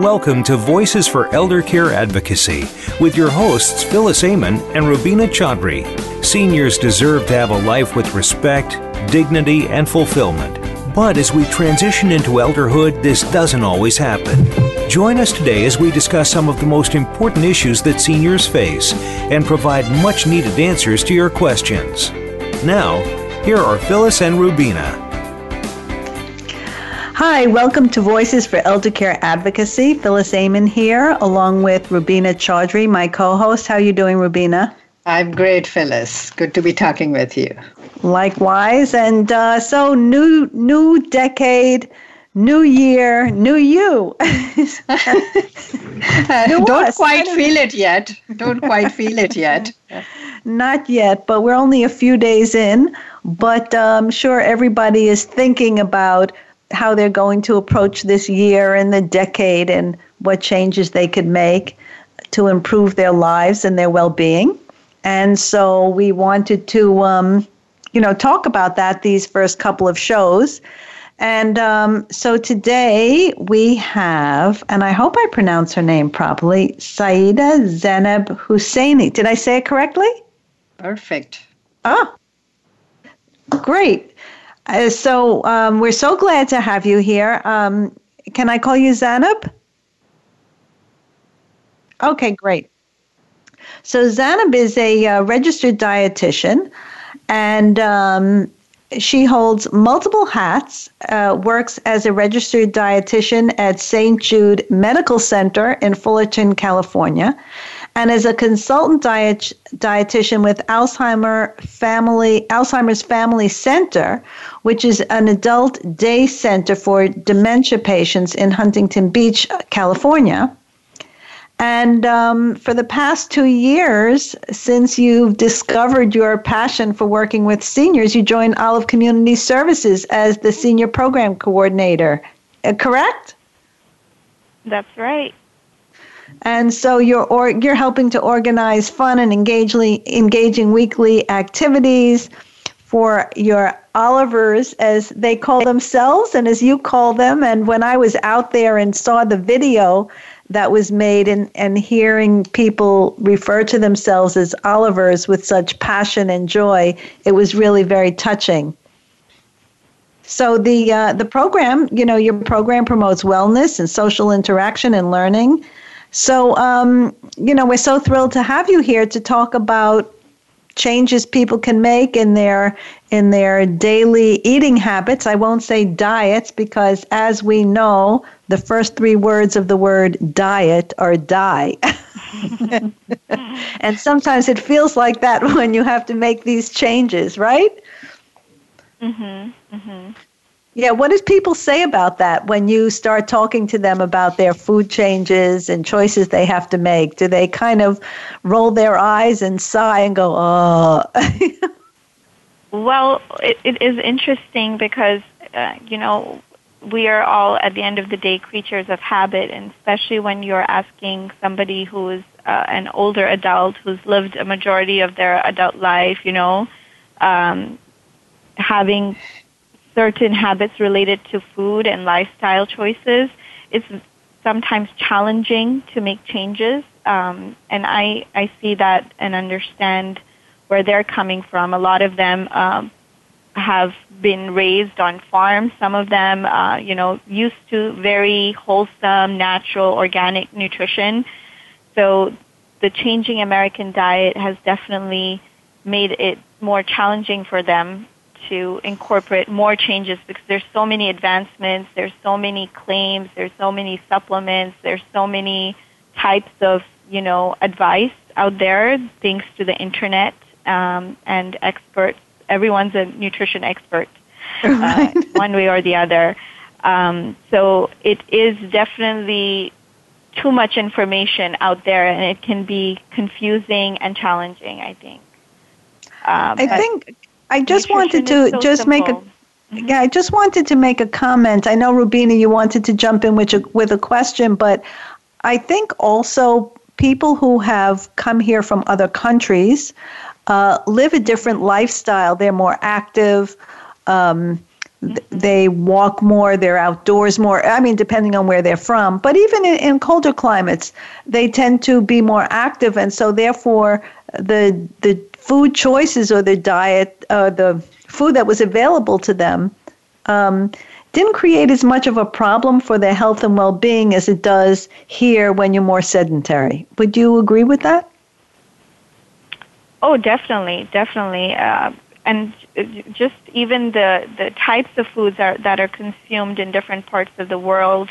Welcome to Voices for Elder Care Advocacy with your hosts Phyllis Amon and Rubina Chaudhry. Seniors deserve to have a life with respect, dignity, and fulfillment. But as we transition into elderhood, this doesn't always happen. Join us today as we discuss some of the most important issues that seniors face and provide much needed answers to your questions. Now, here are Phyllis and Rubina. Hi, welcome to Voices for Elder Care Advocacy. Phyllis Amon here, along with Rubina Chaudhry, my co-host. How are you doing, Rubina? I'm great, Phyllis. Good to be talking with you. Likewise, and uh, so new new decade, new year, new you. new Don't us. quite feel it yet. Don't quite feel it yet. Not yet, but we're only a few days in. But I'm um, sure everybody is thinking about how they're going to approach this year and the decade and what changes they could make to improve their lives and their well-being. And so we wanted to, um, you know, talk about that these first couple of shows. And um, so today we have, and I hope I pronounce her name properly, Saida Zainab Husseini. Did I say it correctly? Perfect. Ah, great. Uh, so um, we're so glad to have you here. Um, can I call you Zainab? Okay, great. So Zainab is a uh, registered dietitian, and um, she holds multiple hats. Uh, works as a registered dietitian at St. Jude Medical Center in Fullerton, California and is a consultant diet, dietitian with Alzheimer Family Alzheimer's Family Center, which is an adult day center for dementia patients in Huntington Beach, California. And um, for the past two years, since you've discovered your passion for working with seniors, you joined Olive Community Services as the senior program coordinator. Uh, correct? That's right. And so you're or, you're helping to organize fun and engaging engaging weekly activities for your Olivers as they call themselves and as you call them. And when I was out there and saw the video that was made and, and hearing people refer to themselves as Olivers with such passion and joy, it was really very touching. So the uh, the program, you know, your program promotes wellness and social interaction and learning. So, um, you know, we're so thrilled to have you here to talk about changes people can make in their in their daily eating habits. I won't say diets because as we know, the first 3 words of the word diet are die. and sometimes it feels like that when you have to make these changes, right? Mhm. Mhm. Yeah, what do people say about that when you start talking to them about their food changes and choices they have to make? Do they kind of roll their eyes and sigh and go, oh? well, it, it is interesting because, uh, you know, we are all, at the end of the day, creatures of habit, and especially when you're asking somebody who is uh, an older adult who's lived a majority of their adult life, you know, um, having certain habits related to food and lifestyle choices, it's sometimes challenging to make changes. Um, and I, I see that and understand where they're coming from. A lot of them um, have been raised on farms. Some of them, uh, you know, used to very wholesome, natural, organic nutrition. So the changing American diet has definitely made it more challenging for them to incorporate more changes because there's so many advancements, there's so many claims, there's so many supplements, there's so many types of, you know, advice out there thanks to the internet um, and experts. Everyone's a nutrition expert, right. uh, one way or the other. Um, so it is definitely too much information out there, and it can be confusing and challenging. I think. Um, I think I just wanted to so just simple. make a mm-hmm. yeah, I just wanted to make a comment. I know Rubina, you wanted to jump in with a, with a question, but I think also people who have come here from other countries uh, live a different lifestyle. They're more active. Um, Mm-hmm. They walk more, they're outdoors more. I mean, depending on where they're from. But even in, in colder climates, they tend to be more active. And so, therefore, the, the food choices or the diet, uh, the food that was available to them, um, didn't create as much of a problem for their health and well being as it does here when you're more sedentary. Would you agree with that? Oh, definitely, definitely. Uh, and just even the, the types of foods are, that are consumed in different parts of the world.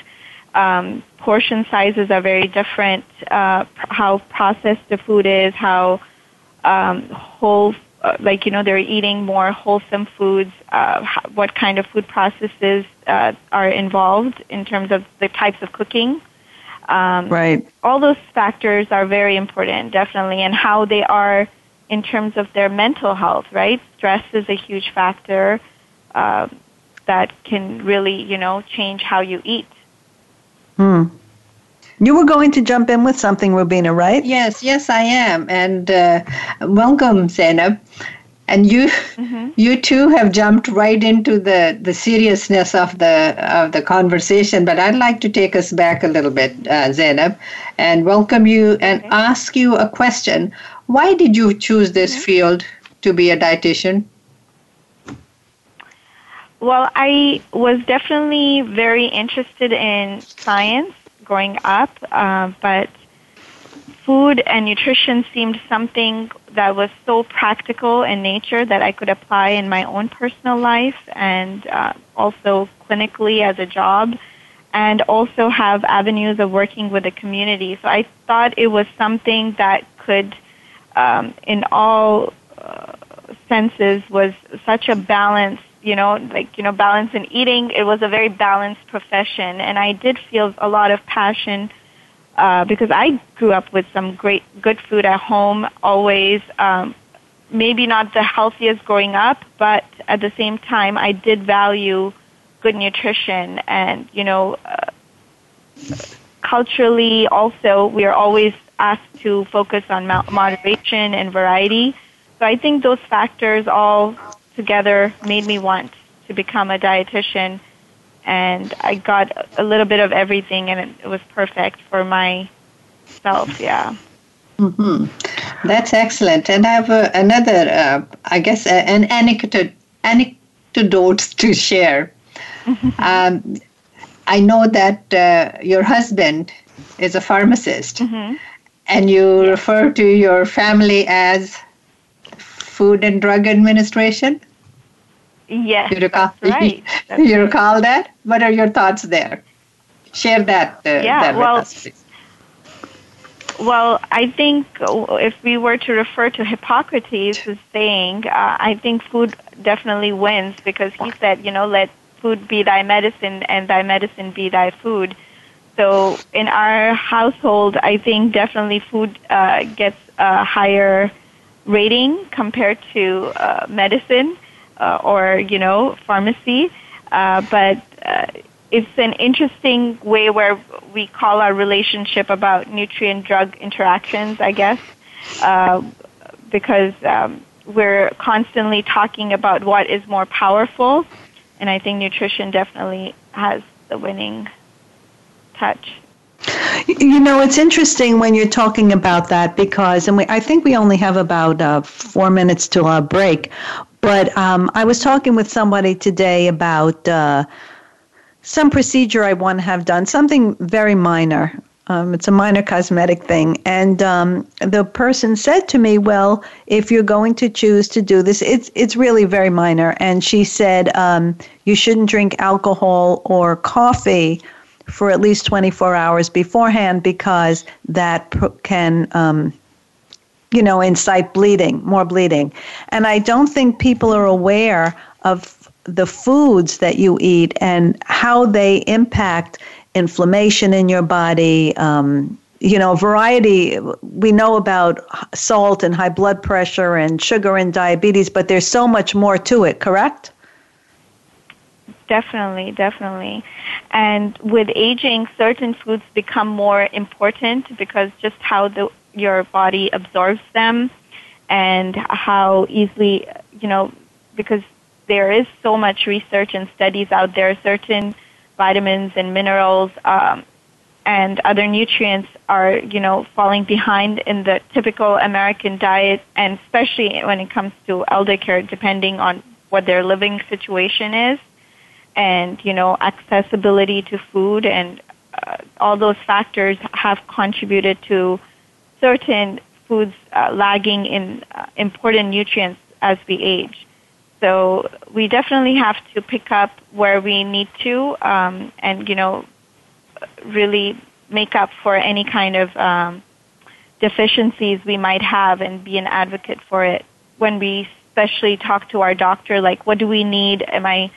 Um, portion sizes are very different. Uh, how processed the food is, how um, whole, uh, like you know, they're eating more wholesome foods. Uh, what kind of food processes uh, are involved in terms of the types of cooking. Um, right. All those factors are very important, definitely, and how they are in terms of their mental health, right? Stress is a huge factor uh, that can really, you know, change how you eat. Hmm. You were going to jump in with something, Rubina, right? Yes, yes, I am. And uh, welcome, Zainab. And you, mm-hmm. you too have jumped right into the, the seriousness of the of the conversation. But I'd like to take us back a little bit, uh, Zainab, and welcome you and okay. ask you a question. Why did you choose this field to be a dietitian? Well, I was definitely very interested in science growing up, uh, but food and nutrition seemed something that was so practical in nature that I could apply in my own personal life and uh, also clinically as a job, and also have avenues of working with the community. So I thought it was something that could um, in all uh, senses was such a balance you know like you know balance in eating it was a very balanced profession and i did feel a lot of passion uh, because i grew up with some great good food at home always um, maybe not the healthiest growing up but at the same time i did value good nutrition and you know uh, culturally also we are always asked to focus on moderation and variety. So I think those factors all together made me want to become a dietitian. And I got a little bit of everything, and it, was perfect for myself. Yeah. Mm-hmm. That's excellent. And I have uh, another, uh, I guess, uh, an anecdote, anecdote to share. um, I know that uh, your husband is a pharmacist. Mm-hmm. And you refer to your family as Food and Drug Administration? Yes, you recall, right. That's you recall that? What are your thoughts there? Share that, uh, yeah, that well, with us, please. Well, I think if we were to refer to Hippocrates' saying, uh, I think food definitely wins because he said, you know, let food be thy medicine and thy medicine be thy food. So in our household, I think definitely food uh, gets a higher rating compared to uh, medicine uh, or you know pharmacy. Uh, but uh, it's an interesting way where we call our relationship about nutrient drug interactions, I guess, uh, because um, we're constantly talking about what is more powerful, and I think nutrition definitely has the winning touch. You know, it's interesting when you're talking about that because, and we, I think we only have about uh, four minutes till our break. But um, I was talking with somebody today about uh, some procedure I want to have done, something very minor. Um, it's a minor cosmetic thing. And um, the person said to me, Well, if you're going to choose to do this, it's, it's really very minor. And she said, um, You shouldn't drink alcohol or coffee for at least 24 hours beforehand because that can, um, you know, incite bleeding, more bleeding. And I don't think people are aware of the foods that you eat and how they impact inflammation in your body. Um, you know, variety, we know about salt and high blood pressure and sugar and diabetes, but there's so much more to it, correct? Definitely, definitely. And with aging, certain foods become more important because just how the, your body absorbs them and how easily, you know, because there is so much research and studies out there. Certain vitamins and minerals um, and other nutrients are, you know, falling behind in the typical American diet, and especially when it comes to elder care, depending on what their living situation is, and you know, accessibility to food, and uh, all those factors have contributed to certain foods uh, lagging in uh, important nutrients as we age. So we definitely have to pick up where we need to, um, and you know, really make up for any kind of um, deficiencies we might have, and be an advocate for it when we especially talk to our doctor. Like, what do we need? Am I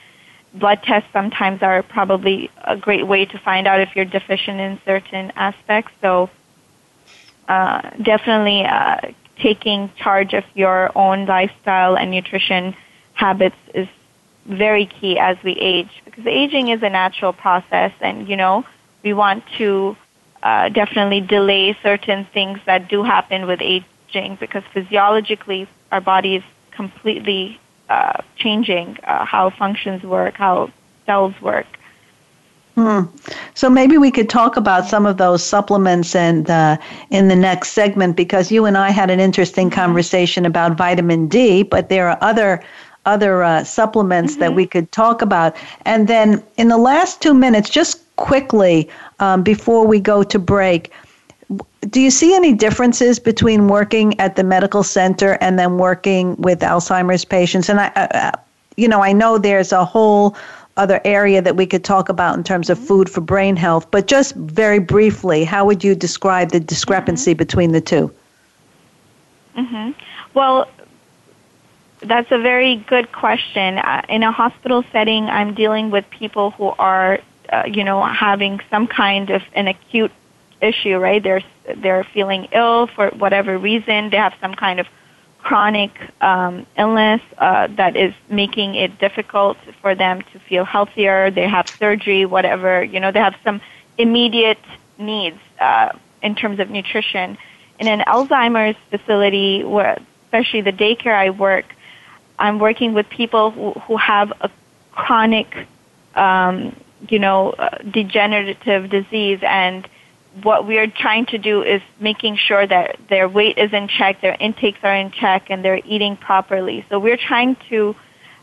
blood tests sometimes are probably a great way to find out if you're deficient in certain aspects. So uh, definitely uh, taking charge of your own lifestyle and nutrition habits is very key as we age because aging is a natural process and you know we want to uh, definitely delay certain things that do happen with aging because physiologically our body is completely uh, changing uh, how functions work how cells work Hmm. So maybe we could talk about some of those supplements and uh, in the next segment because you and I had an interesting mm-hmm. conversation about vitamin D, but there are other other uh, supplements mm-hmm. that we could talk about. And then in the last two minutes, just quickly um, before we go to break, do you see any differences between working at the medical center and then working with Alzheimer's patients? And I, uh, you know, I know there's a whole other area that we could talk about in terms of food for brain health, but just very briefly, how would you describe the discrepancy mm-hmm. between the 2 mm-hmm. Well, that's a very good question. Uh, in a hospital setting, I'm dealing with people who are, uh, you know, having some kind of an acute issue, right? They're they're feeling ill for whatever reason. They have some kind of chronic um, illness uh, that is making it difficult for them to feel healthier. They have surgery, whatever. You know, they have some immediate needs uh, in terms of nutrition. In an Alzheimer's facility, where especially the daycare I work, I'm working with people who, who have a chronic, um, you know, uh, degenerative disease and what we are trying to do is making sure that their weight is in check, their intakes are in check, and they're eating properly. So we're trying to,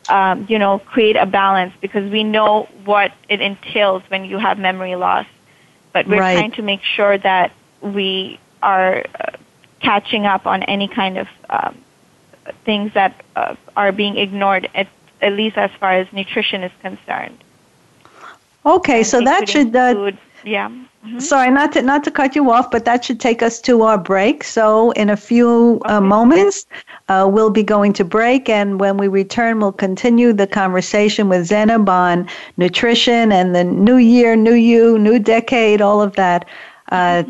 um, you know, create a balance because we know what it entails when you have memory loss. But we're right. trying to make sure that we are uh, catching up on any kind of um, things that uh, are being ignored, at, at least as far as nutrition is concerned. Okay, so that should uh, food, yeah. Mm-hmm. Sorry, not to not to cut you off, but that should take us to our break. So, in a few uh, moments, uh, we'll be going to break, and when we return, we'll continue the conversation with Zainab on nutrition and the new year, new you, new decade, all of that. Uh,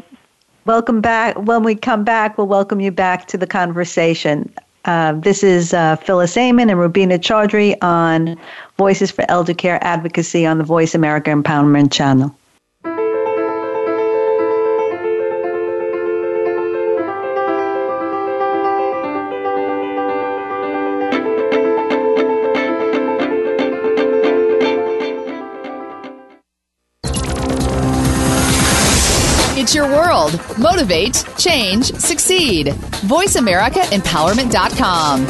welcome back. When we come back, we'll welcome you back to the conversation. Uh, this is uh, Phyllis Amon and Rubina Chaudhry on Voices for Elder Care Advocacy on the Voice America Empowerment Channel. Motivate, change, succeed. VoiceAmericaEmpowerment.com.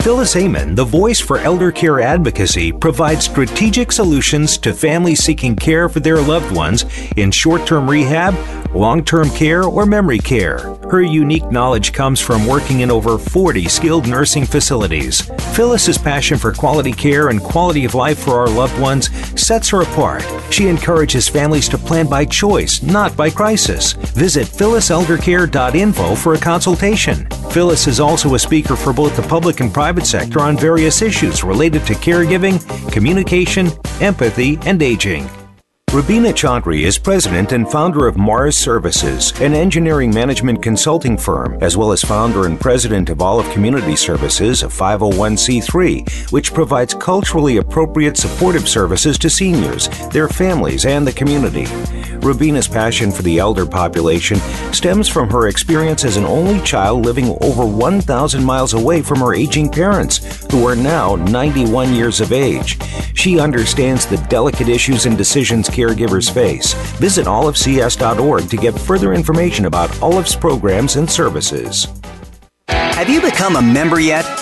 Phyllis Amon, the voice for elder care advocacy, provides strategic solutions to families seeking care for their loved ones in short term rehab long term care, or memory care. Her unique knowledge comes from working in over 40 skilled nursing facilities. Phyllis's passion for quality care and quality of life for our loved ones sets her apart. She encourages families to plan by choice, not by crisis. Visit phylliseldercare.info for a consultation. Phyllis is also a speaker for both the public and private sector on various issues related to caregiving, communication, empathy, and aging. Rubina Chaudhry is president and founder of Mars Services, an engineering management consulting firm, as well as founder and president of Olive Community Services, a 501c3, which provides culturally appropriate supportive services to seniors, their families, and the community. Rubina's passion for the elder population stems from her experience as an only child living over 1,000 miles away from her aging parents, who are now 91 years of age. She understands the delicate issues and decisions caregivers face. Visit olivecs.org to get further information about Olive's programs and services. Have you become a member yet?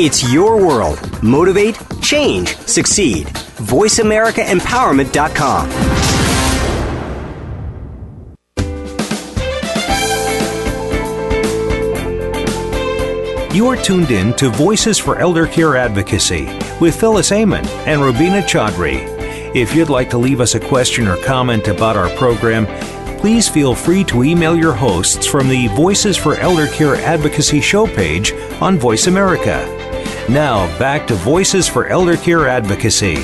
It's your world. Motivate, change, succeed. VoiceAmericaEmpowerment.com. You are tuned in to Voices for Elder Care Advocacy with Phyllis Amon and Rubina Chaudhry. If you'd like to leave us a question or comment about our program, please feel free to email your hosts from the Voices for Elder Care Advocacy show page on Voice America. Now, back to Voices for Elder Care Advocacy.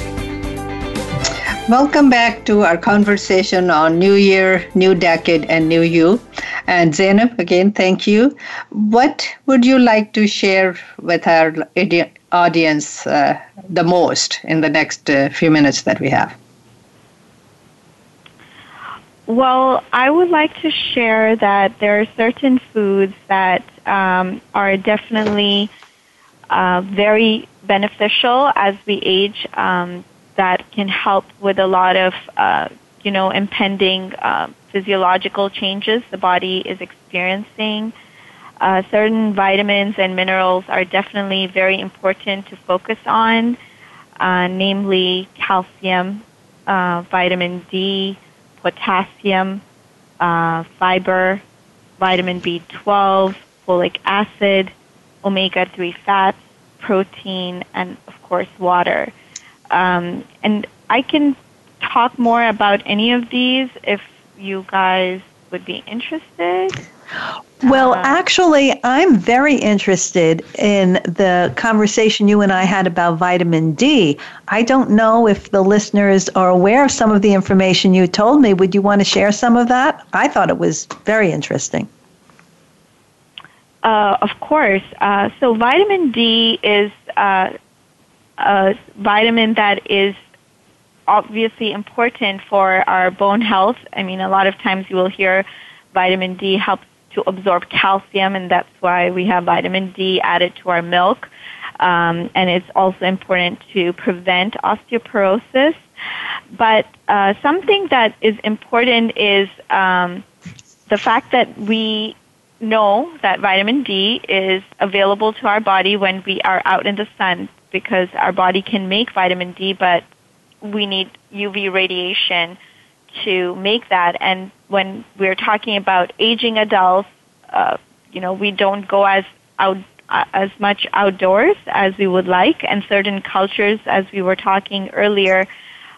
Welcome back to our conversation on New Year, New Decade, and New You. And Zainab, again, thank you. What would you like to share with our audience uh, the most in the next uh, few minutes that we have? Well, I would like to share that there are certain foods that um, are definitely uh, very beneficial as we age. Um, that can help with a lot of, uh, you know, impending uh, physiological changes the body is experiencing. Uh, certain vitamins and minerals are definitely very important to focus on, uh, namely calcium, uh, vitamin D, potassium, fiber, vitamin B12, folic acid, omega 3 fats, protein, and of course, water. Um, and I can talk more about any of these if you guys would be interested. Well, uh, actually, I'm very interested in the conversation you and I had about vitamin D. I don't know if the listeners are aware of some of the information you told me. Would you want to share some of that? I thought it was very interesting. Uh, of course. Uh, so vitamin D is uh, a vitamin that is obviously important for our bone health. I mean, a lot of times you will hear vitamin D helps to absorb calcium, and that's why we have vitamin D added to our milk. Um, and it's also important to prevent osteoporosis. But uh, something that is important is um, the fact that we know that vitamin D is available to our body when we are out in the sun because our body can make vitamin D, but we need UV radiation to make that. And when we're talking about aging adults, uh, you know, we don't go as out uh, as much outdoors as we would like, and certain cultures, as we were talking earlier,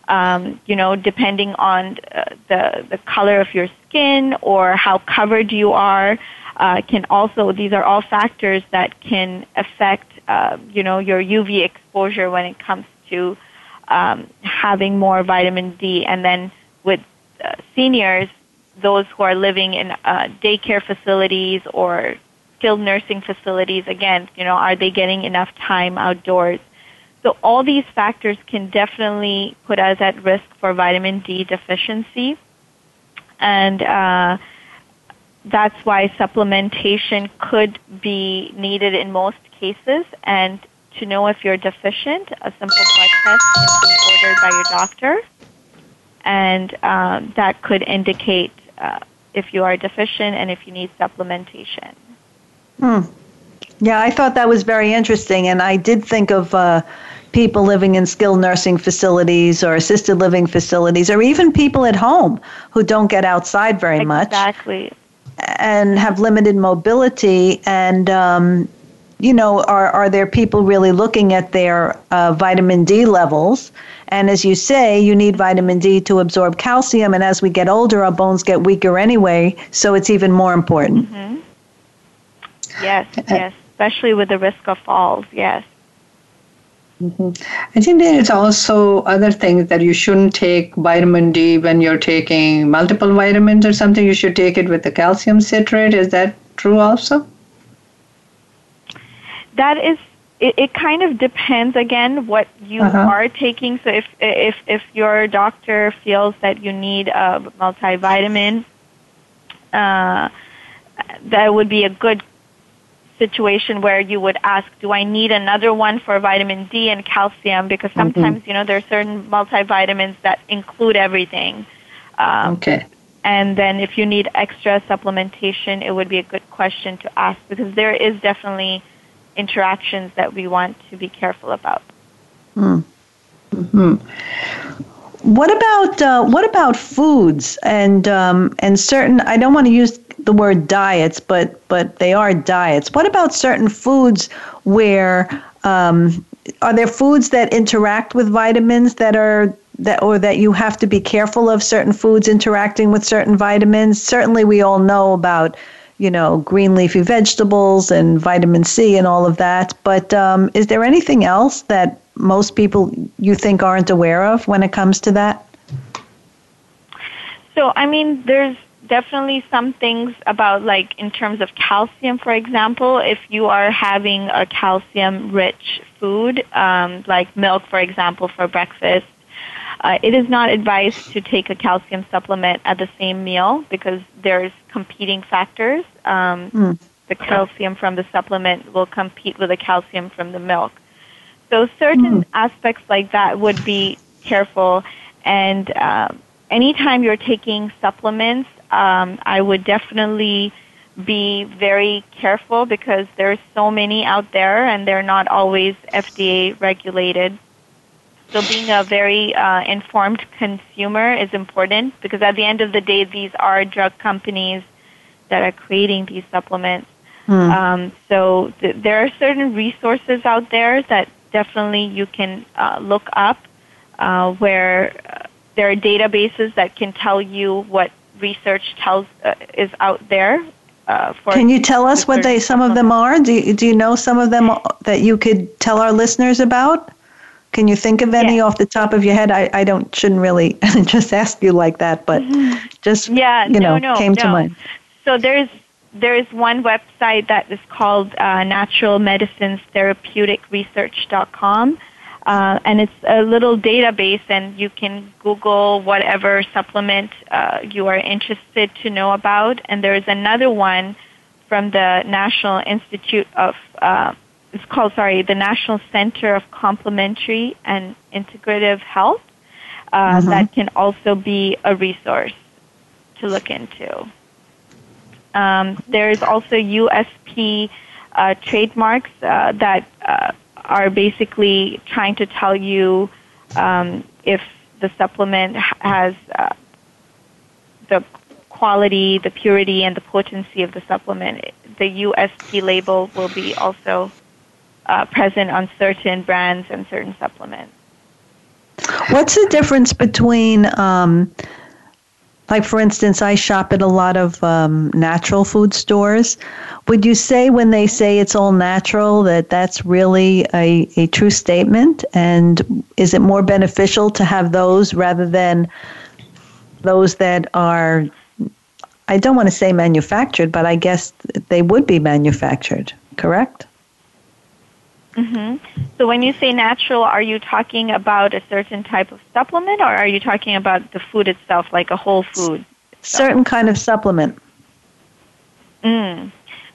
um, you know, depending on uh, the the color of your skin or how covered you are, uh, can also these are all factors that can affect uh, you know your UV exposure when it comes to um, having more vitamin D, and then with uh, seniors, those who are living in uh, daycare facilities or skilled nursing facilities, again, you know, are they getting enough time outdoors? So all these factors can definitely put us at risk for vitamin D deficiency, and uh, that's why supplementation could be needed in most cases. And to know if you're deficient, a simple blood test can be ordered by your doctor, and um, that could indicate uh, if you are deficient and if you need supplementation. Hmm. Yeah, I thought that was very interesting, and I did think of. Uh, people living in skilled nursing facilities or assisted living facilities, or even people at home who don't get outside very exactly. much. Exactly and have limited mobility and um, you know, are, are there people really looking at their uh, vitamin D levels? And as you say, you need vitamin D to absorb calcium. And as we get older, our bones get weaker anyway. So it's even more important. Mm-hmm. Yes, yes, especially with the risk of falls. Yes. Mm-hmm. I think there is also other things that you shouldn't take vitamin D when you're taking multiple vitamins or something. You should take it with the calcium citrate. Is that true also? That is it, it kind of depends again what you uh-huh. are taking. So if if if your doctor feels that you need a multivitamin, uh, that would be a good situation where you would ask, do I need another one for vitamin D and calcium? Because mm-hmm. sometimes, mm-hmm. you know, there are certain multivitamins that include everything. Um, okay. And then if you need extra supplementation, it would be a good question to ask because there is definitely interactions that we want to be careful about. Mm. Hmm. What about uh, what about foods and um, and certain? I don't want to use the word diets, but but they are diets. What about certain foods where um, are there foods that interact with vitamins that are that or that you have to be careful of certain foods interacting with certain vitamins? Certainly, we all know about you know green leafy vegetables and vitamin C and all of that. But um, is there anything else that most people you think aren't aware of when it comes to that? So, I mean, there's definitely some things about like in terms of calcium for example if you are having a calcium rich food um, like milk for example for breakfast uh, it is not advised to take a calcium supplement at the same meal because there's competing factors um, mm. the calcium from the supplement will compete with the calcium from the milk so certain mm. aspects like that would be careful and uh, anytime you're taking supplements um, I would definitely be very careful because there's so many out there and they're not always FDA regulated. So being a very uh, informed consumer is important because at the end of the day, these are drug companies that are creating these supplements. Hmm. Um, so th- there are certain resources out there that definitely you can uh, look up uh, where uh, there are databases that can tell you what research tells uh, is out there. Uh, Can you tell us what they some of them are? Do you, do you know some of them that you could tell our listeners about? Can you think of any off the top of your head? I, I don't shouldn't really just ask you like that, but just yeah, you know, no, no, came no. to mind. So there's there is one website that is called uh, Natural Medicines Therapeutic Research.com. Uh, and it's a little database, and you can Google whatever supplement uh, you are interested to know about. And there is another one from the National Institute of, uh, it's called, sorry, the National Center of Complementary and Integrative Health. Uh, mm-hmm. That can also be a resource to look into. Um, there is also USP uh, trademarks uh, that are basically trying to tell you um, if the supplement has uh, the quality, the purity, and the potency of the supplement. The USP label will be also uh, present on certain brands and certain supplements. What's the difference between um, like, for instance, I shop at a lot of um, natural food stores. Would you say when they say it's all natural that that's really a, a true statement? And is it more beneficial to have those rather than those that are, I don't want to say manufactured, but I guess they would be manufactured, correct? Mm-hmm. So when you say natural, are you talking about a certain type of supplement, or are you talking about the food itself, like a whole food? Certain kind of supplement. Mm.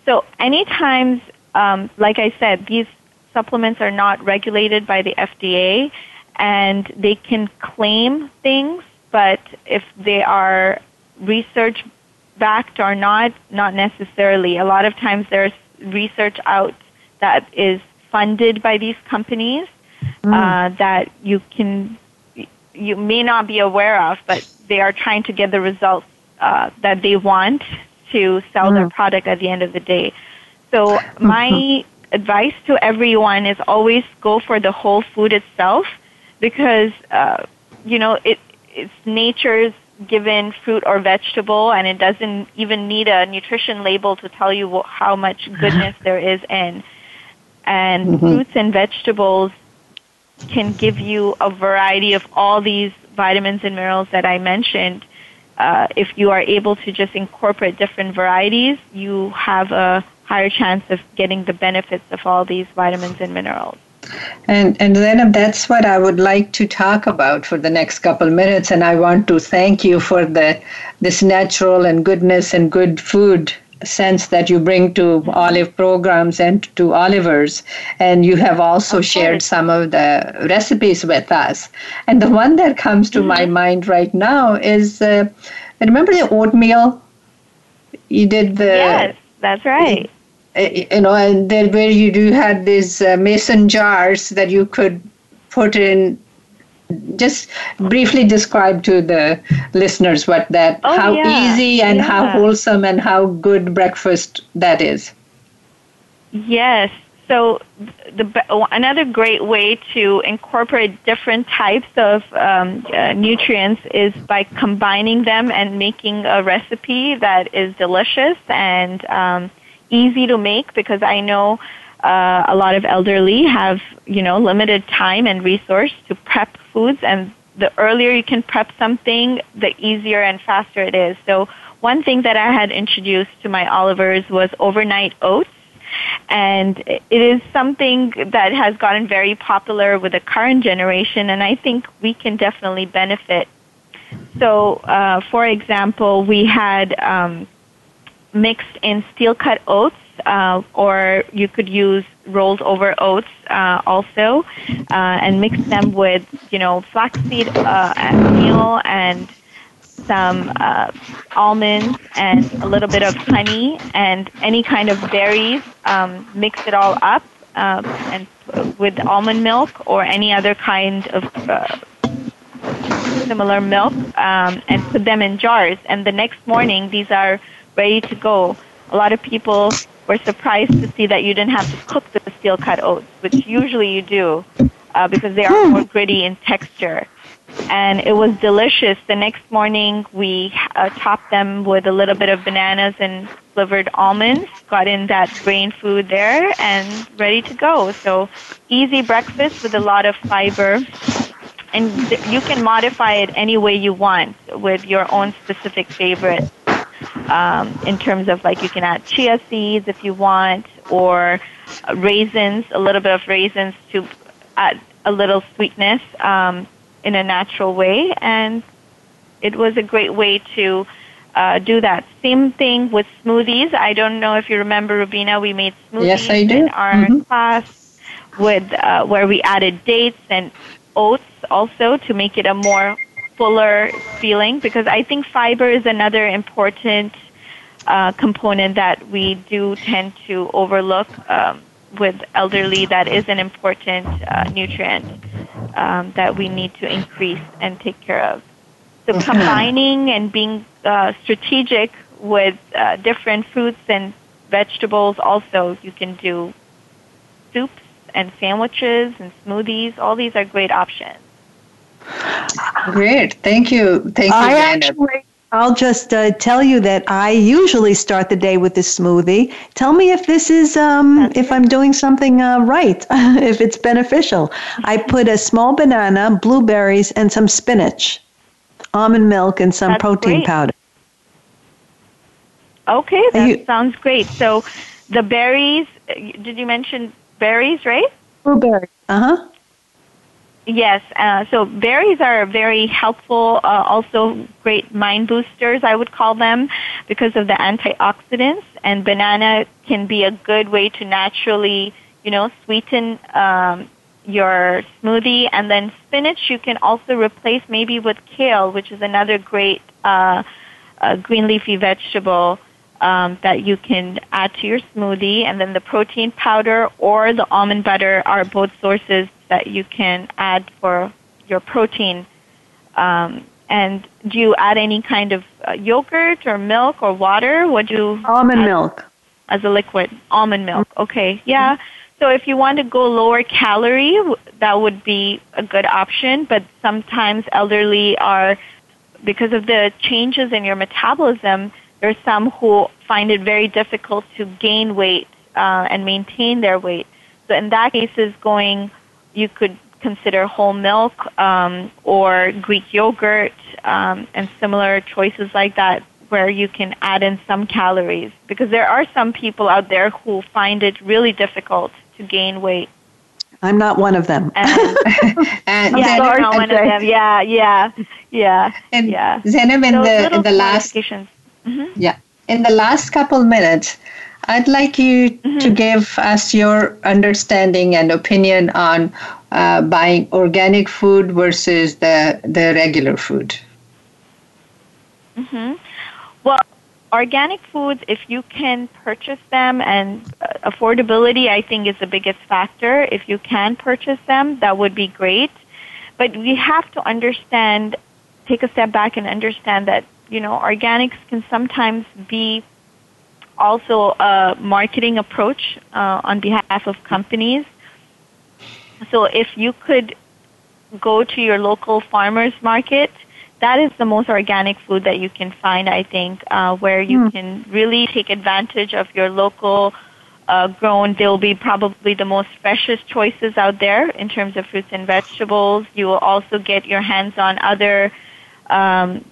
So anytime, um, like I said, these supplements are not regulated by the FDA, and they can claim things, but if they are research backed or not, not necessarily. A lot of times there's research out that is funded by these companies mm. uh, that you can you may not be aware of, but they are trying to get the results uh, that they want to sell mm. their product at the end of the day. So my advice to everyone is always go for the whole food itself because uh, you know it it's nature's given fruit or vegetable and it doesn't even need a nutrition label to tell you how much goodness there is in and mm-hmm. fruits and vegetables can give you a variety of all these vitamins and minerals that I mentioned. Uh, if you are able to just incorporate different varieties, you have a higher chance of getting the benefits of all these vitamins and minerals. And and then that's what I would like to talk about for the next couple minutes. And I want to thank you for the this natural and goodness and good food sense that you bring to olive programs and to olivers and you have also shared some of the recipes with us and the one that comes to mm-hmm. my mind right now is uh, remember the oatmeal you did the yes that's right you know, and then where you do have these uh, mason jars that you could put in. Just briefly describe to the listeners what that, oh, how yeah. easy and yeah. how wholesome and how good breakfast that is. Yes. So the another great way to incorporate different types of um, uh, nutrients is by combining them and making a recipe that is delicious and um, easy to make because I know uh, a lot of elderly have you know limited time and resource to prep foods, and the earlier you can prep something, the easier and faster it is. So one thing that I had introduced to my Olivers was overnight oats. And it is something that has gotten very popular with the current generation, and I think we can definitely benefit. So, uh, for example, we had um, mixed in steel cut oats, uh, or you could use rolled over oats uh, also, uh, and mix them with you know flaxseed uh, meal and some uh, almonds and a little bit of honey and any kind of berries. Um, mix it all up uh, and with almond milk or any other kind of similar milk um, and put them in jars. And the next morning, these are ready to go. A lot of people were surprised to see that you didn't have to cook the steel cut oats, which usually you do uh, because they are more gritty in texture. And it was delicious. The next morning, we uh, topped them with a little bit of bananas and flavored almonds, got in that brain food there, and ready to go. So, easy breakfast with a lot of fiber. And th- you can modify it any way you want with your own specific favorite um, in terms of like you can add chia seeds if you want, or raisins, a little bit of raisins to add a little sweetness um, in a natural way. And it was a great way to uh, do that. Same thing with smoothies. I don't know if you remember, Rubina, we made smoothies yes, I do. in our mm-hmm. class with uh, where we added dates and oats also to make it a more fuller feeling because I think fiber is another important uh, component that we do tend to overlook um, with elderly. That is an important uh, nutrient um, that we need to increase and take care of. So combining and being uh, strategic with uh, different fruits and vegetables. Also, you can do soups and sandwiches and smoothies. All these are great options. Great. Thank you. Thank you, I Actually, I'll just uh, tell you that I usually start the day with this smoothie. Tell me if this is, um, if I'm doing something uh, right, if it's beneficial. I put a small banana, blueberries, and some spinach, almond milk, and some That's protein great. powder. Okay, that you, sounds great. So the berries, uh, did you mention berries, right? Blueberries. Uh huh. Yes, uh, so berries are very helpful, uh, also great mind boosters, I would call them, because of the antioxidants. And banana can be a good way to naturally, you know, sweeten um, your smoothie. And then spinach you can also replace maybe with kale, which is another great uh, uh, green leafy vegetable. Um, that you can add to your smoothie, and then the protein powder or the almond butter are both sources that you can add for your protein. Um, and do you add any kind of uh, yogurt or milk or water? What do you almond milk as a liquid? Almond milk. Okay, yeah. So if you want to go lower calorie, that would be a good option. But sometimes elderly are, because of the changes in your metabolism, there's some who find it very difficult to gain weight uh, and maintain their weight. So in that case, is going, you could consider whole milk um, or Greek yogurt um, and similar choices like that where you can add in some calories because there are some people out there who find it really difficult to gain weight. I'm not one of them. And, and yeah, you're not one of them. Yeah, yeah, yeah, and yeah. Zainab, in the in the last mm-hmm. yeah in the last couple minutes, I'd like you mm-hmm. to give us your understanding and opinion on uh, buying organic food versus the the regular food. Mm-hmm. Well, organic foods, if you can purchase them, and uh, affordability, I think, is the biggest factor. If you can purchase them, that would be great. But we have to understand, take a step back and understand that, you know, organics can sometimes be also a marketing approach uh, on behalf of companies. So if you could go to your local farmers market that is the most organic food that you can find, I think, uh, where you mm. can really take advantage of your local uh, grown. They'll be probably the most freshest choices out there in terms of fruits and vegetables. You will also get your hands on other um,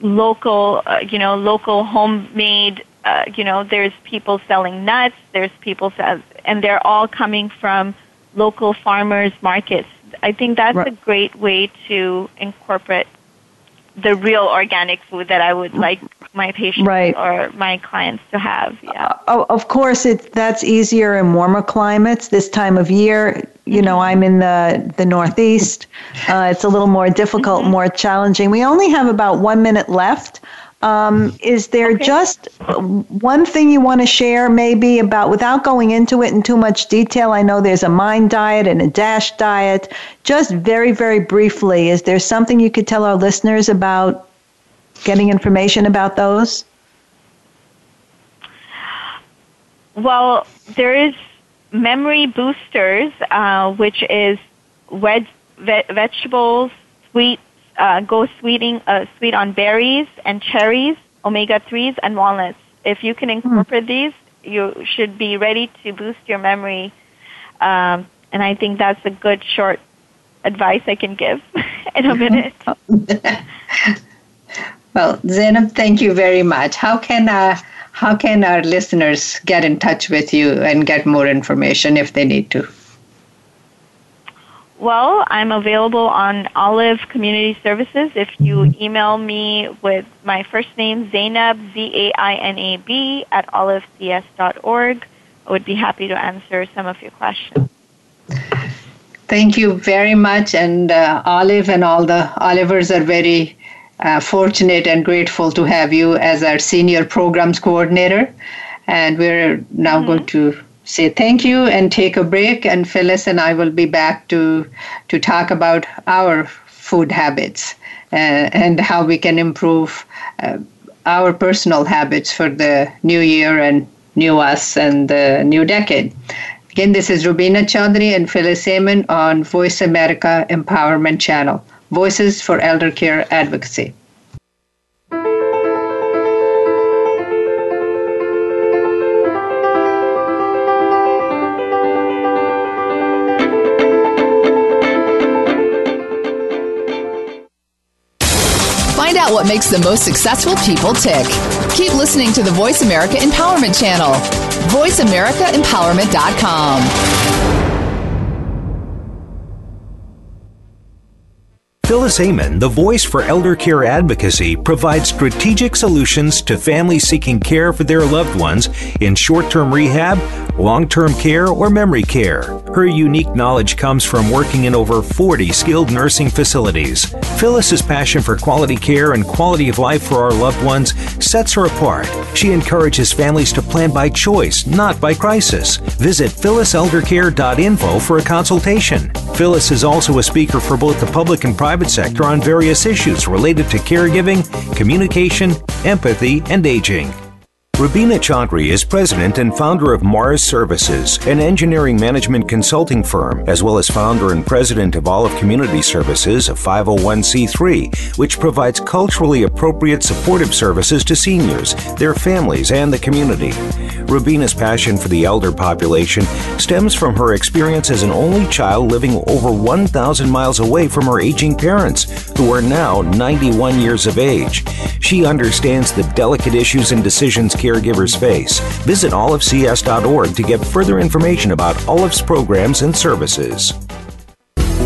local, uh, you know, local homemade. Uh, you know, there's people selling nuts. There's people, sell, and they're all coming from local farmers markets. I think that's right. a great way to incorporate the real organic food that I would like my patients right. or my clients to have. Yeah. Uh, of course, it that's easier in warmer climates this time of year. You know, I'm in the the Northeast. Uh, it's a little more difficult, mm-hmm. more challenging. We only have about one minute left. Um, is there okay. just one thing you want to share, maybe about without going into it in too much detail? I know there's a mind diet and a dash diet. Just very, very briefly, is there something you could tell our listeners about getting information about those? Well, there is memory boosters, uh, which is veg- ve- vegetables, sweet uh, go sweeting, uh, sweet on berries and cherries, omega 3s, and walnuts. If you can incorporate mm. these, you should be ready to boost your memory. Um, and I think that's a good short advice I can give in a minute. well, Zainab, thank you very much. How can uh, how can our listeners get in touch with you and get more information if they need to? Well, I'm available on Olive Community Services. If you email me with my first name, Zainab, Z A I N A B, at olivecs.org, I would be happy to answer some of your questions. Thank you very much. And uh, Olive and all the Olivers are very uh, fortunate and grateful to have you as our senior programs coordinator. And we're now mm-hmm. going to say thank you and take a break. And Phyllis and I will be back to to talk about our food habits uh, and how we can improve uh, our personal habits for the new year and new us and the new decade. Again, this is Rubina Chaudhry and Phyllis Amon on Voice America Empowerment Channel, Voices for Elder Care Advocacy. Out what makes the most successful people tick. Keep listening to the Voice America Empowerment Channel. VoiceAmericaEmpowerment.com. Phyllis Amon, the voice for elder care advocacy, provides strategic solutions to families seeking care for their loved ones in short term rehab, long term care, or memory care. Her unique knowledge comes from working in over 40 skilled nursing facilities. Phyllis's passion for quality care and quality of life for our loved ones sets her apart. She encourages families to plan by choice, not by crisis. Visit phylliseldercare.info for a consultation. Phyllis is also a speaker for both the public and private private sector on various issues related to caregiving, communication, empathy, and aging. Rubina Chaudhry is president and founder of Mars Services, an engineering management consulting firm, as well as founder and president of Olive Community Services, a 501c3, which provides culturally appropriate supportive services to seniors, their families, and the community. Rubina's passion for the elder population stems from her experience as an only child living over 1,000 miles away from her aging parents, who are now 91 years of age. She understands the delicate issues and decisions caregivers face. Visit olivecs.org to get further information about Olive's programs and services.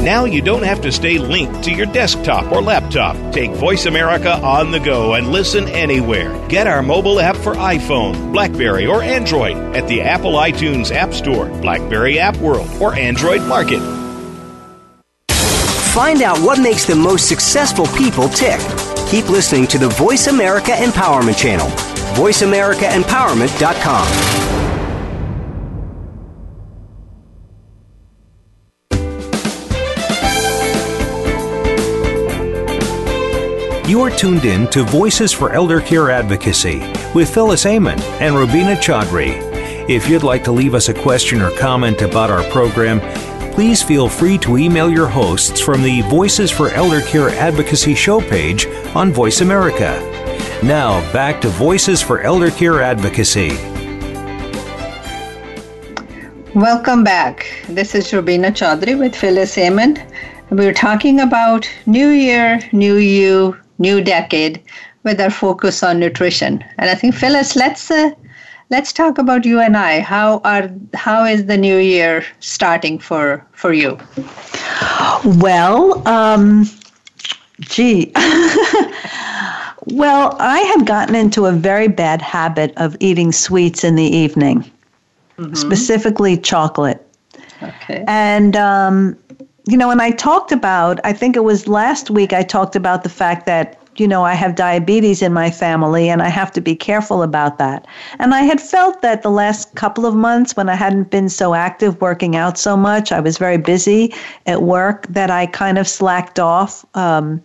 Now you don't have to stay linked to your desktop or laptop. Take Voice America on the go and listen anywhere. Get our mobile app for iPhone, Blackberry, or Android at the Apple iTunes App Store, Blackberry App World, or Android Market. Find out what makes the most successful people tick. Keep listening to the Voice America Empowerment Channel VoiceAmericaEmpowerment.com. You are tuned in to Voices for Elder Care Advocacy with Phyllis Amon and Rubina Chaudhry. If you'd like to leave us a question or comment about our program, please feel free to email your hosts from the Voices for Elder Care Advocacy show page on Voice America. Now, back to Voices for Elder Care Advocacy. Welcome back. This is Rubina Chaudhry with Phyllis Amon. We're talking about New Year, New You, New Decade with our focus on nutrition. And I think Phyllis, let's uh, let's talk about you and I. How are how is the new year starting for for you? Well, um, gee. Well, I had gotten into a very bad habit of eating sweets in the evening, mm-hmm. specifically chocolate. Okay. And, um, you know, when I talked about, I think it was last week, I talked about the fact that, you know, I have diabetes in my family and I have to be careful about that. And I had felt that the last couple of months when I hadn't been so active working out so much, I was very busy at work, that I kind of slacked off. Um,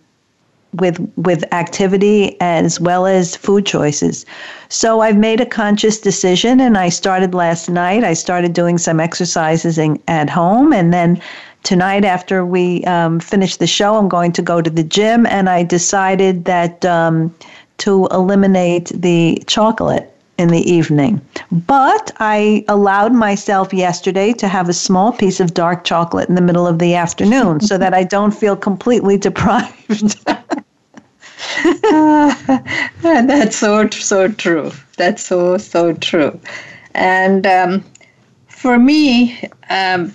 with with activity as well as food choices. So I've made a conscious decision and I started last night. I started doing some exercises in, at home and then tonight after we um, finish the show I'm going to go to the gym and I decided that um, to eliminate the chocolate in the evening. But I allowed myself yesterday to have a small piece of dark chocolate in the middle of the afternoon so that I don't feel completely deprived. that's so so true. That's so so true. And um, for me, um,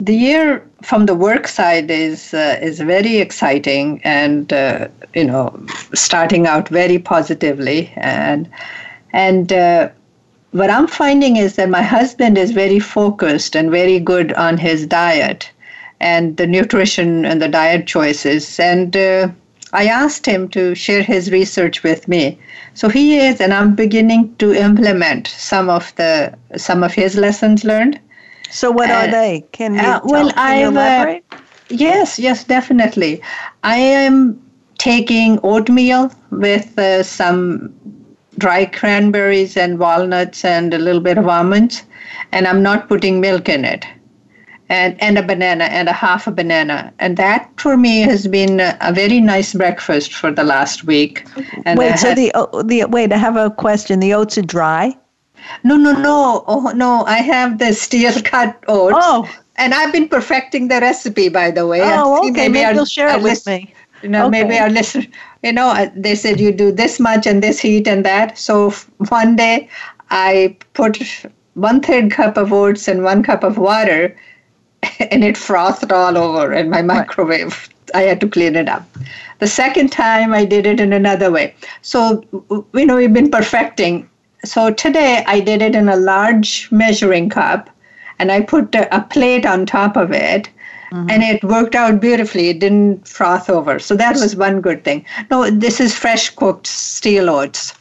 the year from the work side is uh, is very exciting, and uh, you know, starting out very positively. And and uh, what I'm finding is that my husband is very focused and very good on his diet and the nutrition and the diet choices, and uh, I asked him to share his research with me. So he is, and I'm beginning to implement some of the some of his lessons learned. So what uh, are they? Can you uh, well, I uh, yes, yes, definitely. I am taking oatmeal with uh, some dry cranberries and walnuts and a little bit of almonds, and I'm not putting milk in it and, and a banana and a half a banana. And that for me has been a, very nice breakfast for the last week. And wait, so the, oh, the wait, I have a question. The oats are dry? No, no, no. Oh, no. I have the steel cut oats. Oh. And I've been perfecting the recipe, by the way. Oh, okay. Maybe, maybe you'll share it with me. You know, okay. maybe our listen. You know, uh, they said you do this much and this heat and that. So one day, I put one third cup of oats and one cup of water, and it frothed all over in my microwave. I had to clean it up. The second time I did it in another way. So, you know, we've been perfecting. So today I did it in a large measuring cup and I put a, a plate on top of it. Mm-hmm. And it worked out beautifully. It didn't froth over. So that was one good thing. No, this is fresh cooked steel oats.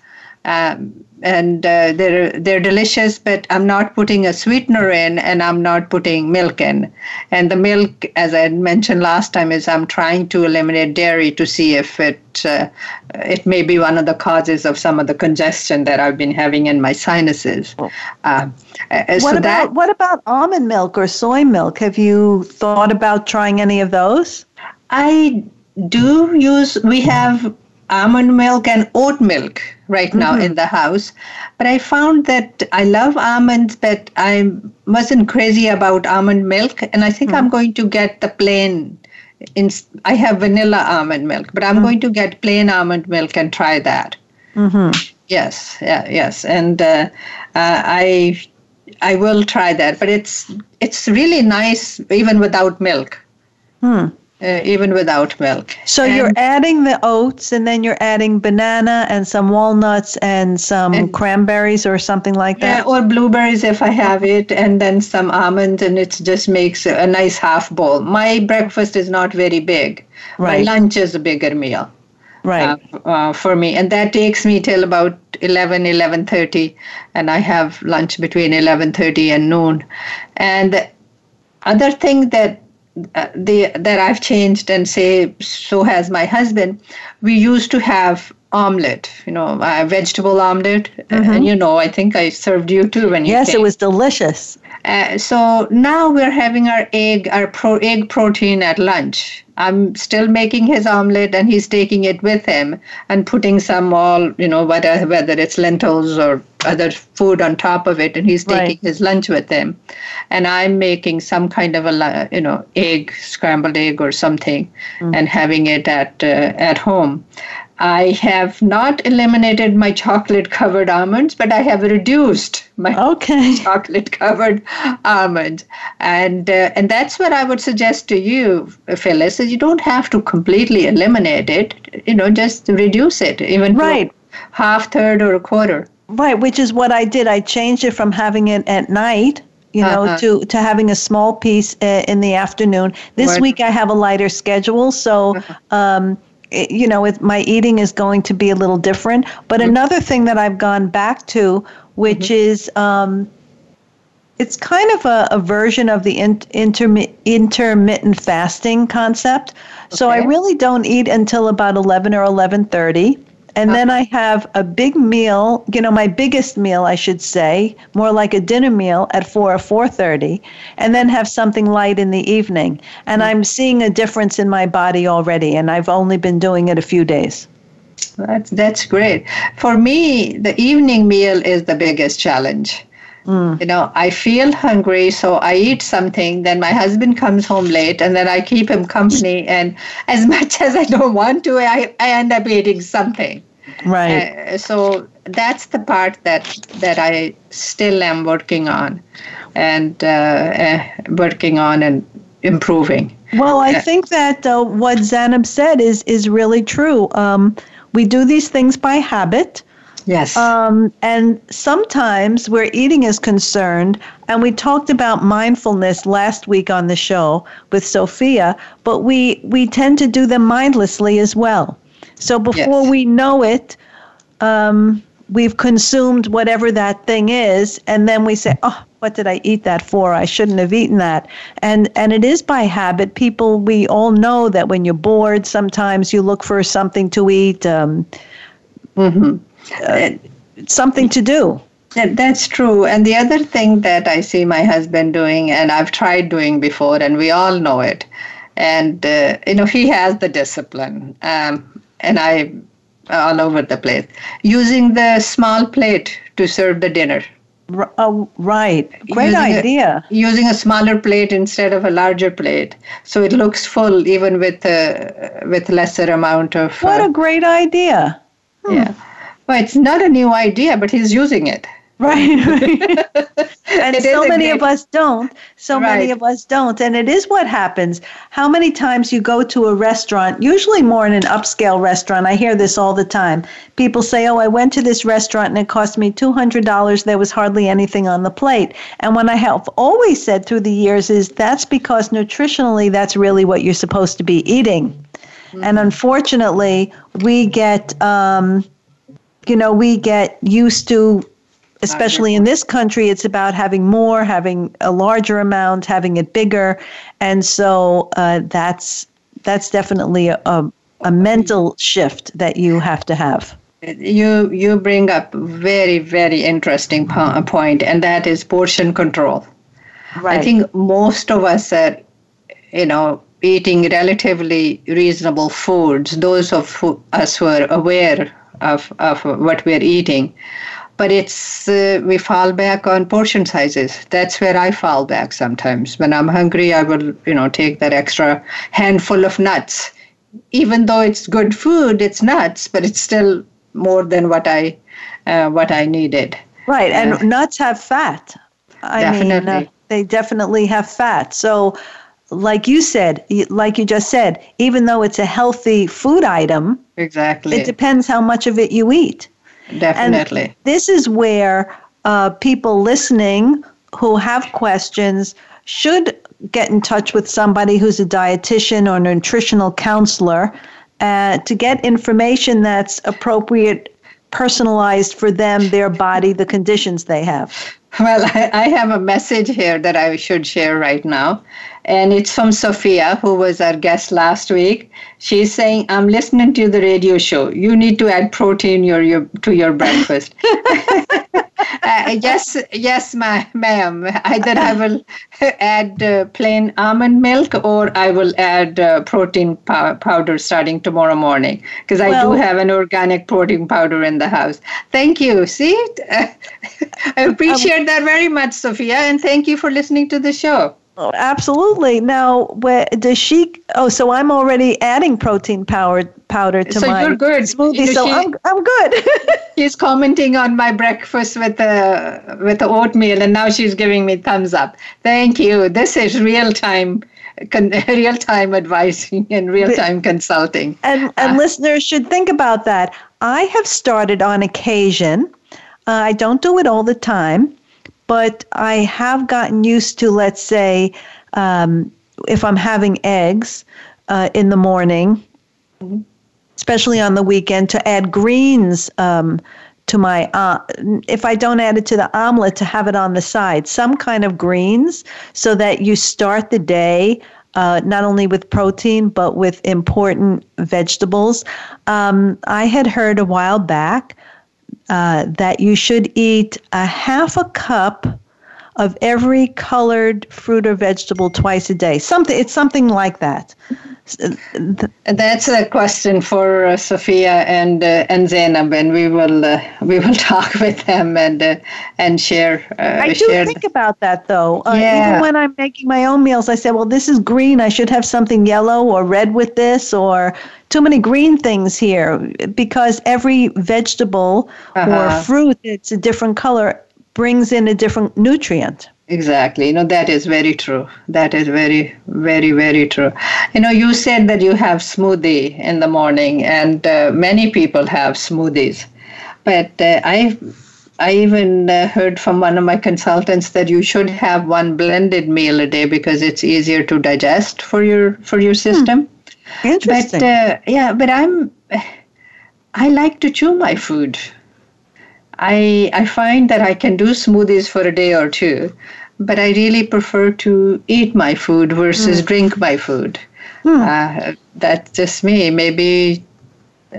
Um, and uh, they're they're delicious. But I'm not putting a sweetener in, and I'm not putting milk in. And the milk, as I mentioned last time, is I'm trying to eliminate dairy to see if it uh, it may be one of the causes of some of the congestion that I've been having in my sinuses. Uh, uh what so about that, what about almond milk or soy milk? Have you thought about trying any of those? I do use. We have almond milk and oat milk right now mm-hmm. in the house. But I found that I love almonds, but I wasn't crazy about almond milk. And I think mm-hmm. I'm going to get the plain. In, I have vanilla almond milk, but I'm mm-hmm. going to get plain almond milk and try that. Mm-hmm. Yes, yeah, yes, and uh, uh, I I will try that. But it's it's really nice even without milk. Hmm uh, even without milk. So and you're adding the oats, and then you're adding banana and some walnuts and some and, cranberries or something like that. Yeah, or blueberries if I have it, and then some almonds, and it just makes a nice half bowl. My breakfast is not very big. Right. My lunch is a bigger meal. Right. Uh, uh, for me, and that takes me till about 11, 11.30, and I have lunch between 11.30 and noon. And the other thing that uh, the that I've changed and say so has my husband. We used to have omelet, you know, a vegetable omelet, mm-hmm. and you know, I think I served you too when you. Yes, came. it was delicious. Uh, so now we're having our egg, our pro egg protein at lunch. I'm still making his omelet, and he's taking it with him and putting some all, you know, whether whether it's lentils or other food on top of it, and he's taking right. his lunch with him, and I'm making some kind of a, you know, egg, scrambled egg or something, mm. and having it at uh, at home. I have not eliminated my chocolate covered almonds, but I have reduced my okay. chocolate covered almonds. And uh, and that's what I would suggest to you, Phyllis, is you don't have to completely eliminate it. You know, just reduce it, even right. half, third, or a quarter. Right, which is what I did. I changed it from having it at night you know, uh-huh. to to having a small piece uh, in the afternoon. This week I have a lighter schedule, so uh-huh. um, you know, it, my eating is going to be a little different. But mm-hmm. another thing that I've gone back to, which mm-hmm. is, um, it's kind of a, a version of the in, intermi- intermittent fasting concept. Okay. So I really don't eat until about 11 or 11:30 and then I have a big meal, you know, my biggest meal, I should say, more like a dinner meal at 4 or 4.30, and then have something light in the evening. And mm. I'm seeing a difference in my body already, and I've only been doing it a few days. That's, that's great. For me, the evening meal is the biggest challenge. Mm. You know, I feel hungry, so I eat something. Then my husband comes home late, and then I keep him company. And as much as I don't want to, I, I end up eating something. Right. Uh, so that's the part that that I still am working on, and uh, uh, working on and improving. Well, I think that uh, what Zainab said is is really true. Um, we do these things by habit. Yes. Um, and sometimes where eating is concerned, and we talked about mindfulness last week on the show with Sophia, but we, we tend to do them mindlessly as well. So before yes. we know it, um, we've consumed whatever that thing is, and then we say, oh, what did I eat that for? I shouldn't have eaten that. And and it is by habit. People, we all know that when you're bored, sometimes you look for something to eat. Um, mm-hmm uh, something to do. That's true. And the other thing that I see my husband doing, and I've tried doing before, and we all know it, and uh, you know he has the discipline, um, and I all over the place using the small plate to serve the dinner. Oh, right. Great using idea. A, using a smaller plate instead of a larger plate, so it looks full even with uh, with lesser amount of. What a uh, great idea! Hmm. Yeah. Well, it's not a new idea, but he's using it. Right. and it so many of us don't. So right. many of us don't. And it is what happens. How many times you go to a restaurant, usually more in an upscale restaurant. I hear this all the time. People say, Oh, I went to this restaurant and it cost me $200. There was hardly anything on the plate. And what I have always said through the years is that's because nutritionally, that's really what you're supposed to be eating. Mm-hmm. And unfortunately, we get. Um, you know, we get used to, especially in this country, it's about having more, having a larger amount, having it bigger, and so uh, that's that's definitely a, a, a mental shift that you have to have. You you bring up very very interesting po- point, and that is portion control. Right. I think most of us are, you know, eating relatively reasonable foods. Those of us who are aware of, of what we're eating. But it's uh, we fall back on portion sizes. That's where I fall back sometimes. When I'm hungry, I will you know take that extra handful of nuts. Even though it's good food, it's nuts, but it's still more than what I uh, what I needed. Right, and Uh, nuts have fat. I mean, uh, Definitely. they definitely have fat. So, like you said, like you just said, even though it's a healthy food item, Exactly. it depends how much of it you eat. Definitely. And this is where uh, people listening who have questions should get in touch with somebody who's a dietitian or nutritional counselor uh, to get information that's appropriate, personalized for them, their body, the conditions they have. Well, I, I have a message here that I should share right now. And it's from Sophia, who was our guest last week. She's saying, I'm listening to the radio show. You need to add protein your, your, to your breakfast. uh, yes, yes, ma- ma'am. Either I will add uh, plain almond milk or I will add uh, protein pow- powder starting tomorrow morning because I Well- do have an organic protein powder in the house. Thank you. See, I appreciate that very much, Sophia, and thank you for listening to the show. Oh, absolutely. Now, where, does she? Oh, so I'm already adding protein powder powder to So my you're good. smoothie. You know, so she- I'm I'm good. She's commenting on my breakfast with the with the oatmeal, and now she's giving me thumbs up. Thank you. This is real time. Con- real time advising and real time consulting. And and listeners should think about that. I have started on occasion. Uh, I don't do it all the time, but I have gotten used to, let's say, um, if I'm having eggs uh, in the morning, especially on the weekend, to add greens um, to my. Uh, if I don't add it to the omelet, to have it on the side, some kind of greens, so that you start the day uh, not only with protein but with important vegetables. Um, I had heard a while back uh, that you should eat a half a cup of every colored fruit or vegetable twice a day. Something it's something like that. That's a question for uh, Sophia and uh, and Zainab, and we will uh, we will talk with them and uh, and share. Uh, I do share think about that though. Uh, Yeah. Even when I'm making my own meals, I say, well, this is green. I should have something yellow or red with this, or too many green things here, because every vegetable or Uh-huh. fruit that's a different color brings in a different nutrient. Exactly. You know, that is very true. That is very, very, very true. You know, you said that you have smoothie in the morning, and uh, many people have smoothies. But uh, I, I even uh, heard from one of my consultants that you should have one blended meal a day because it's easier to digest for your for your system. Interesting. But uh, yeah, but I'm I like to chew my food. I I find that I can do smoothies for a day or two, but I really prefer to eat my food versus drink my food. Uh, that's just me. Maybe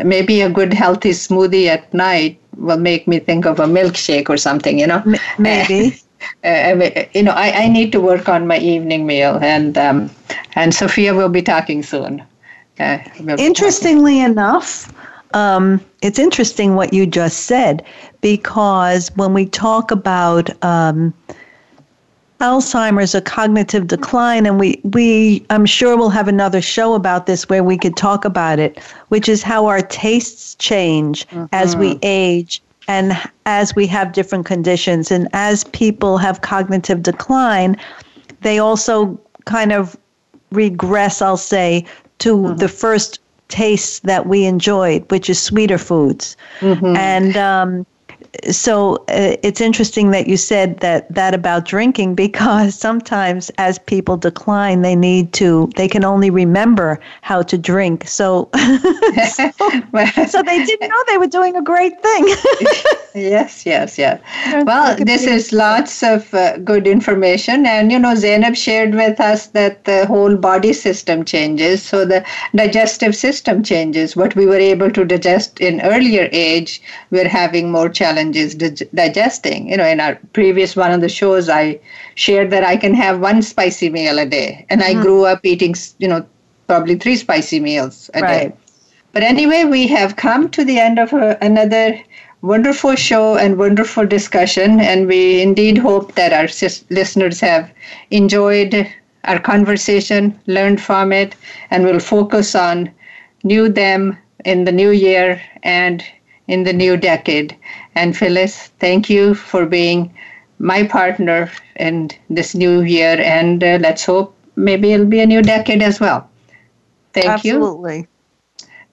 maybe a good healthy smoothie at night will make me think of a milkshake or something. You know. Maybe. Uh, you know, I, I need to work on my evening meal, and um, and Sophia will be talking soon. Uh, we'll be Interestingly enough, um, it's interesting what you just said because when we talk about um, Alzheimer's, a cognitive decline, and we, we, I'm sure we'll have another show about this where we could talk about it, which is how our tastes change as we age and as we have different conditions. And as people have cognitive decline, they also kind of regress, I'll say, to the first tastes that we enjoyed, which is sweeter foods. And um, so uh, it's interesting that you said that that about drinking because sometimes as people decline, they need to they can only remember how to drink. So so, so they didn't know they were doing a great thing. yes, yes, yes. Well, this is lots of uh, good information, and you know, Zainab shared with us that the whole body system changes, so the digestive system changes. What we were able to digest in earlier age, we're having more challenges dig- digesting. You know, in our previous one of the shows, I shared that I can have one spicy meal a day, and I mm. grew up eating, you know, probably three spicy meals a right. day. But anyway, we have come to the end of a, another wonderful show and wonderful discussion, and we indeed hope that our sis- listeners have enjoyed our conversation, learned from it, and will focus on new them in the new year and in the new decade. And Phyllis, thank you for being my partner in this new year, and uh, let's hope maybe it'll be a new decade as well. Thank Absolutely. you. Absolutely.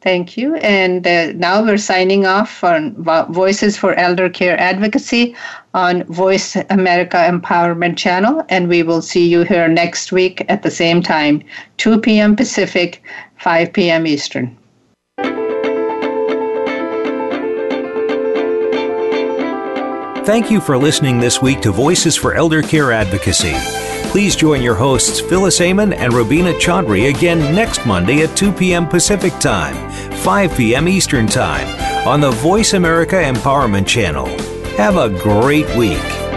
Thank you. And uh, now we're signing off on Voices for Elder Care Advocacy on Voice America Empowerment Channel. And we will see you here next week at the same time, 2 p.m. Pacific, 5 p.m. Eastern. Thank you for listening this week to Voices for Elder Care Advocacy. Please join your hosts Phyllis Amon and Rubina Chaudhry again next Monday at 2 p.m. Pacific Time, 5 p.m. Eastern Time on the Voice America Empowerment Channel. Have a great week.